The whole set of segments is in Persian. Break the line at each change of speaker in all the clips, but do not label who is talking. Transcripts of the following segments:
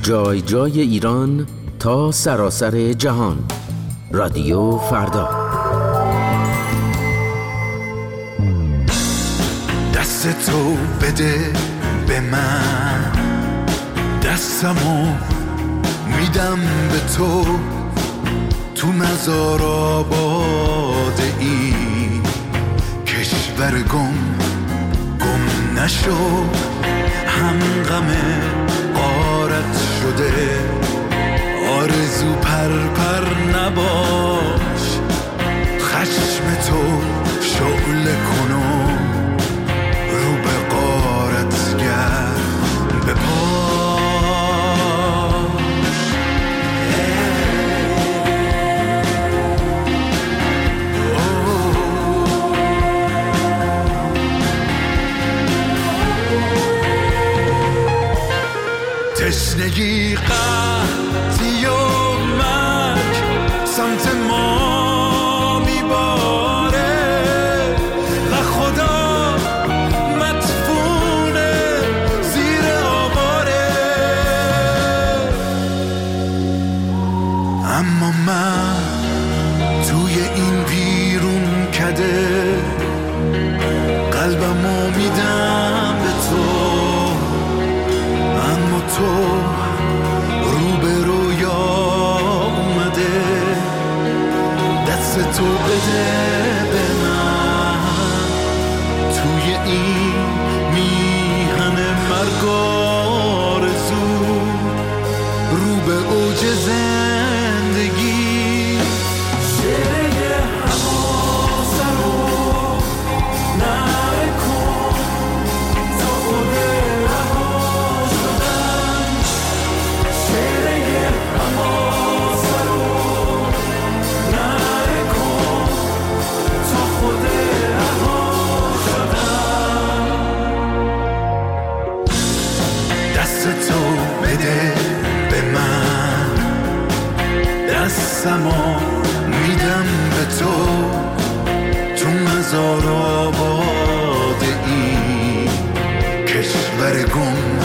جای جای ایران تا سراسر جهان. رادیو فردا.
دست تو بده به من. دستمو میدم به تو. تو مزار آباد ای کشور گم گم نشو. هم غمه شده. آرزو پر پر نباش. سمت ما بده به من. توی این میهن مرگ آرزو رو به اوج زندگی. رو نکن تا دستمو میدم به تو. تو مزار آباد ای کشور گم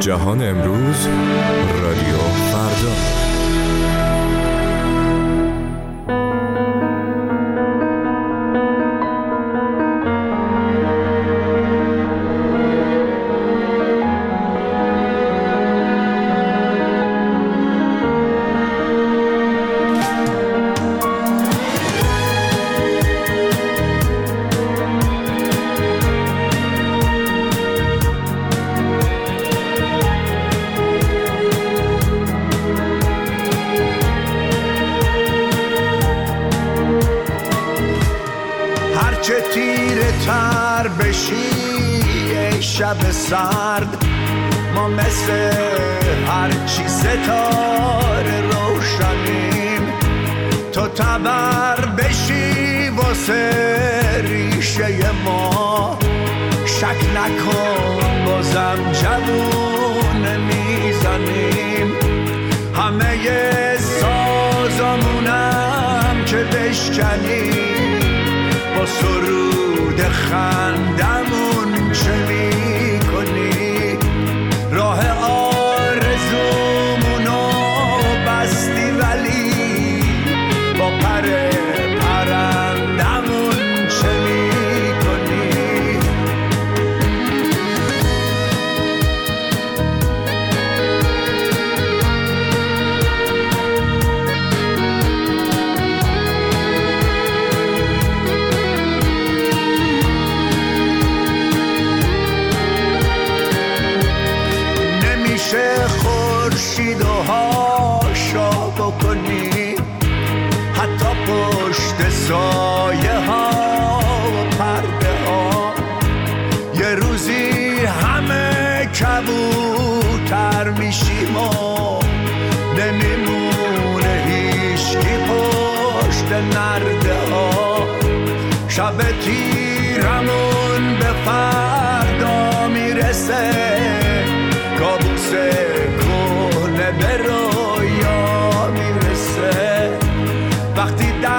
جهان امروز رادیو فردا.
شب سرد ما مثل هرچی ستاره روشنیم. تو تبر بشی واسه ریشه ما. شک نکن بازم جوون. daran, dass partez d'un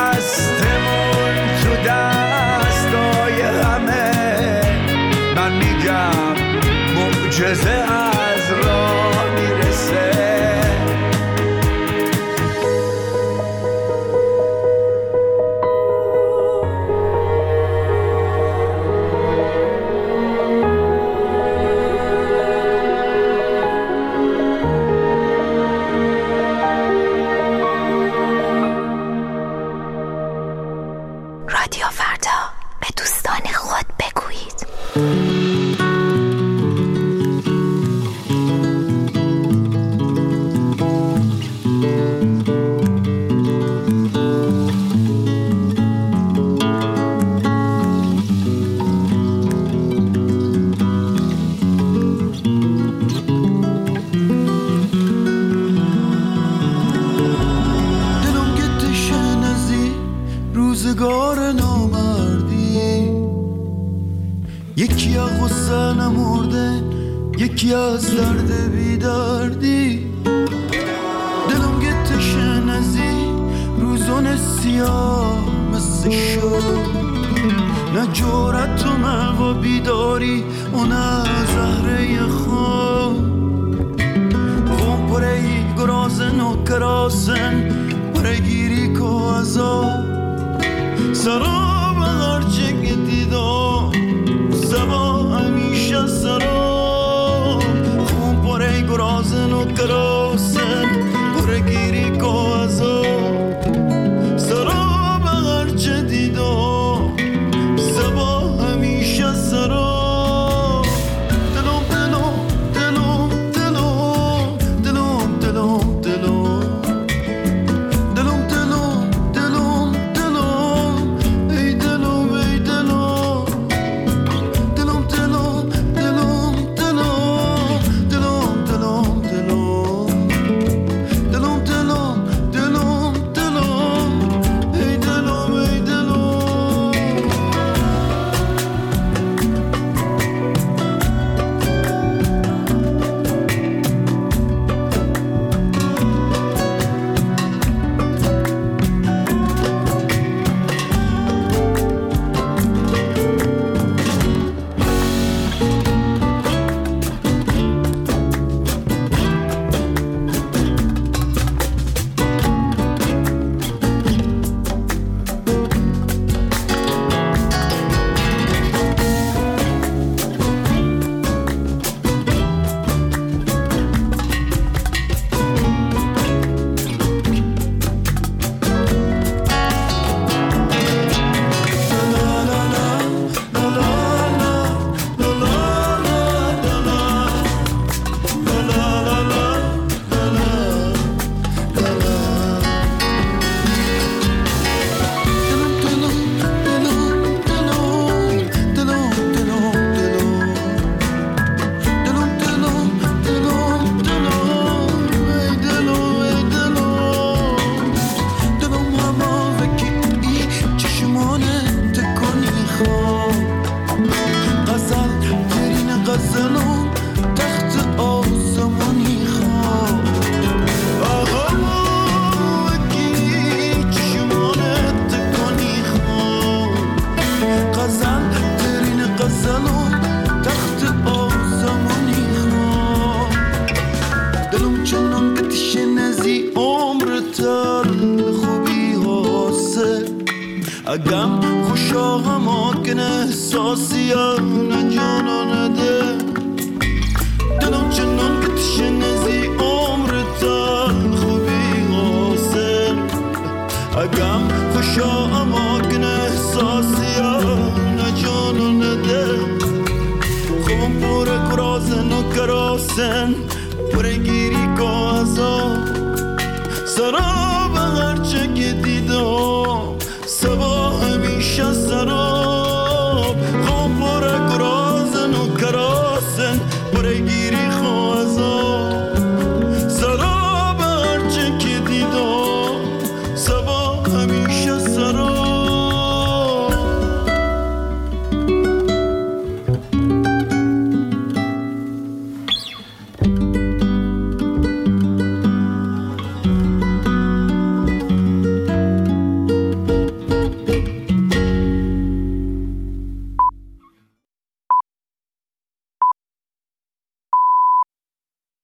زنم مرده یکی از درد بیدردی. دلم گتش نزی روزان سیاه مثل شد. نه جورت و موا بیداری و نه زهره خون و برای گرازن و کراسن برای گیری که ازا سرام هرچه که دیدار thousand o karo san pure kiriko agam sure.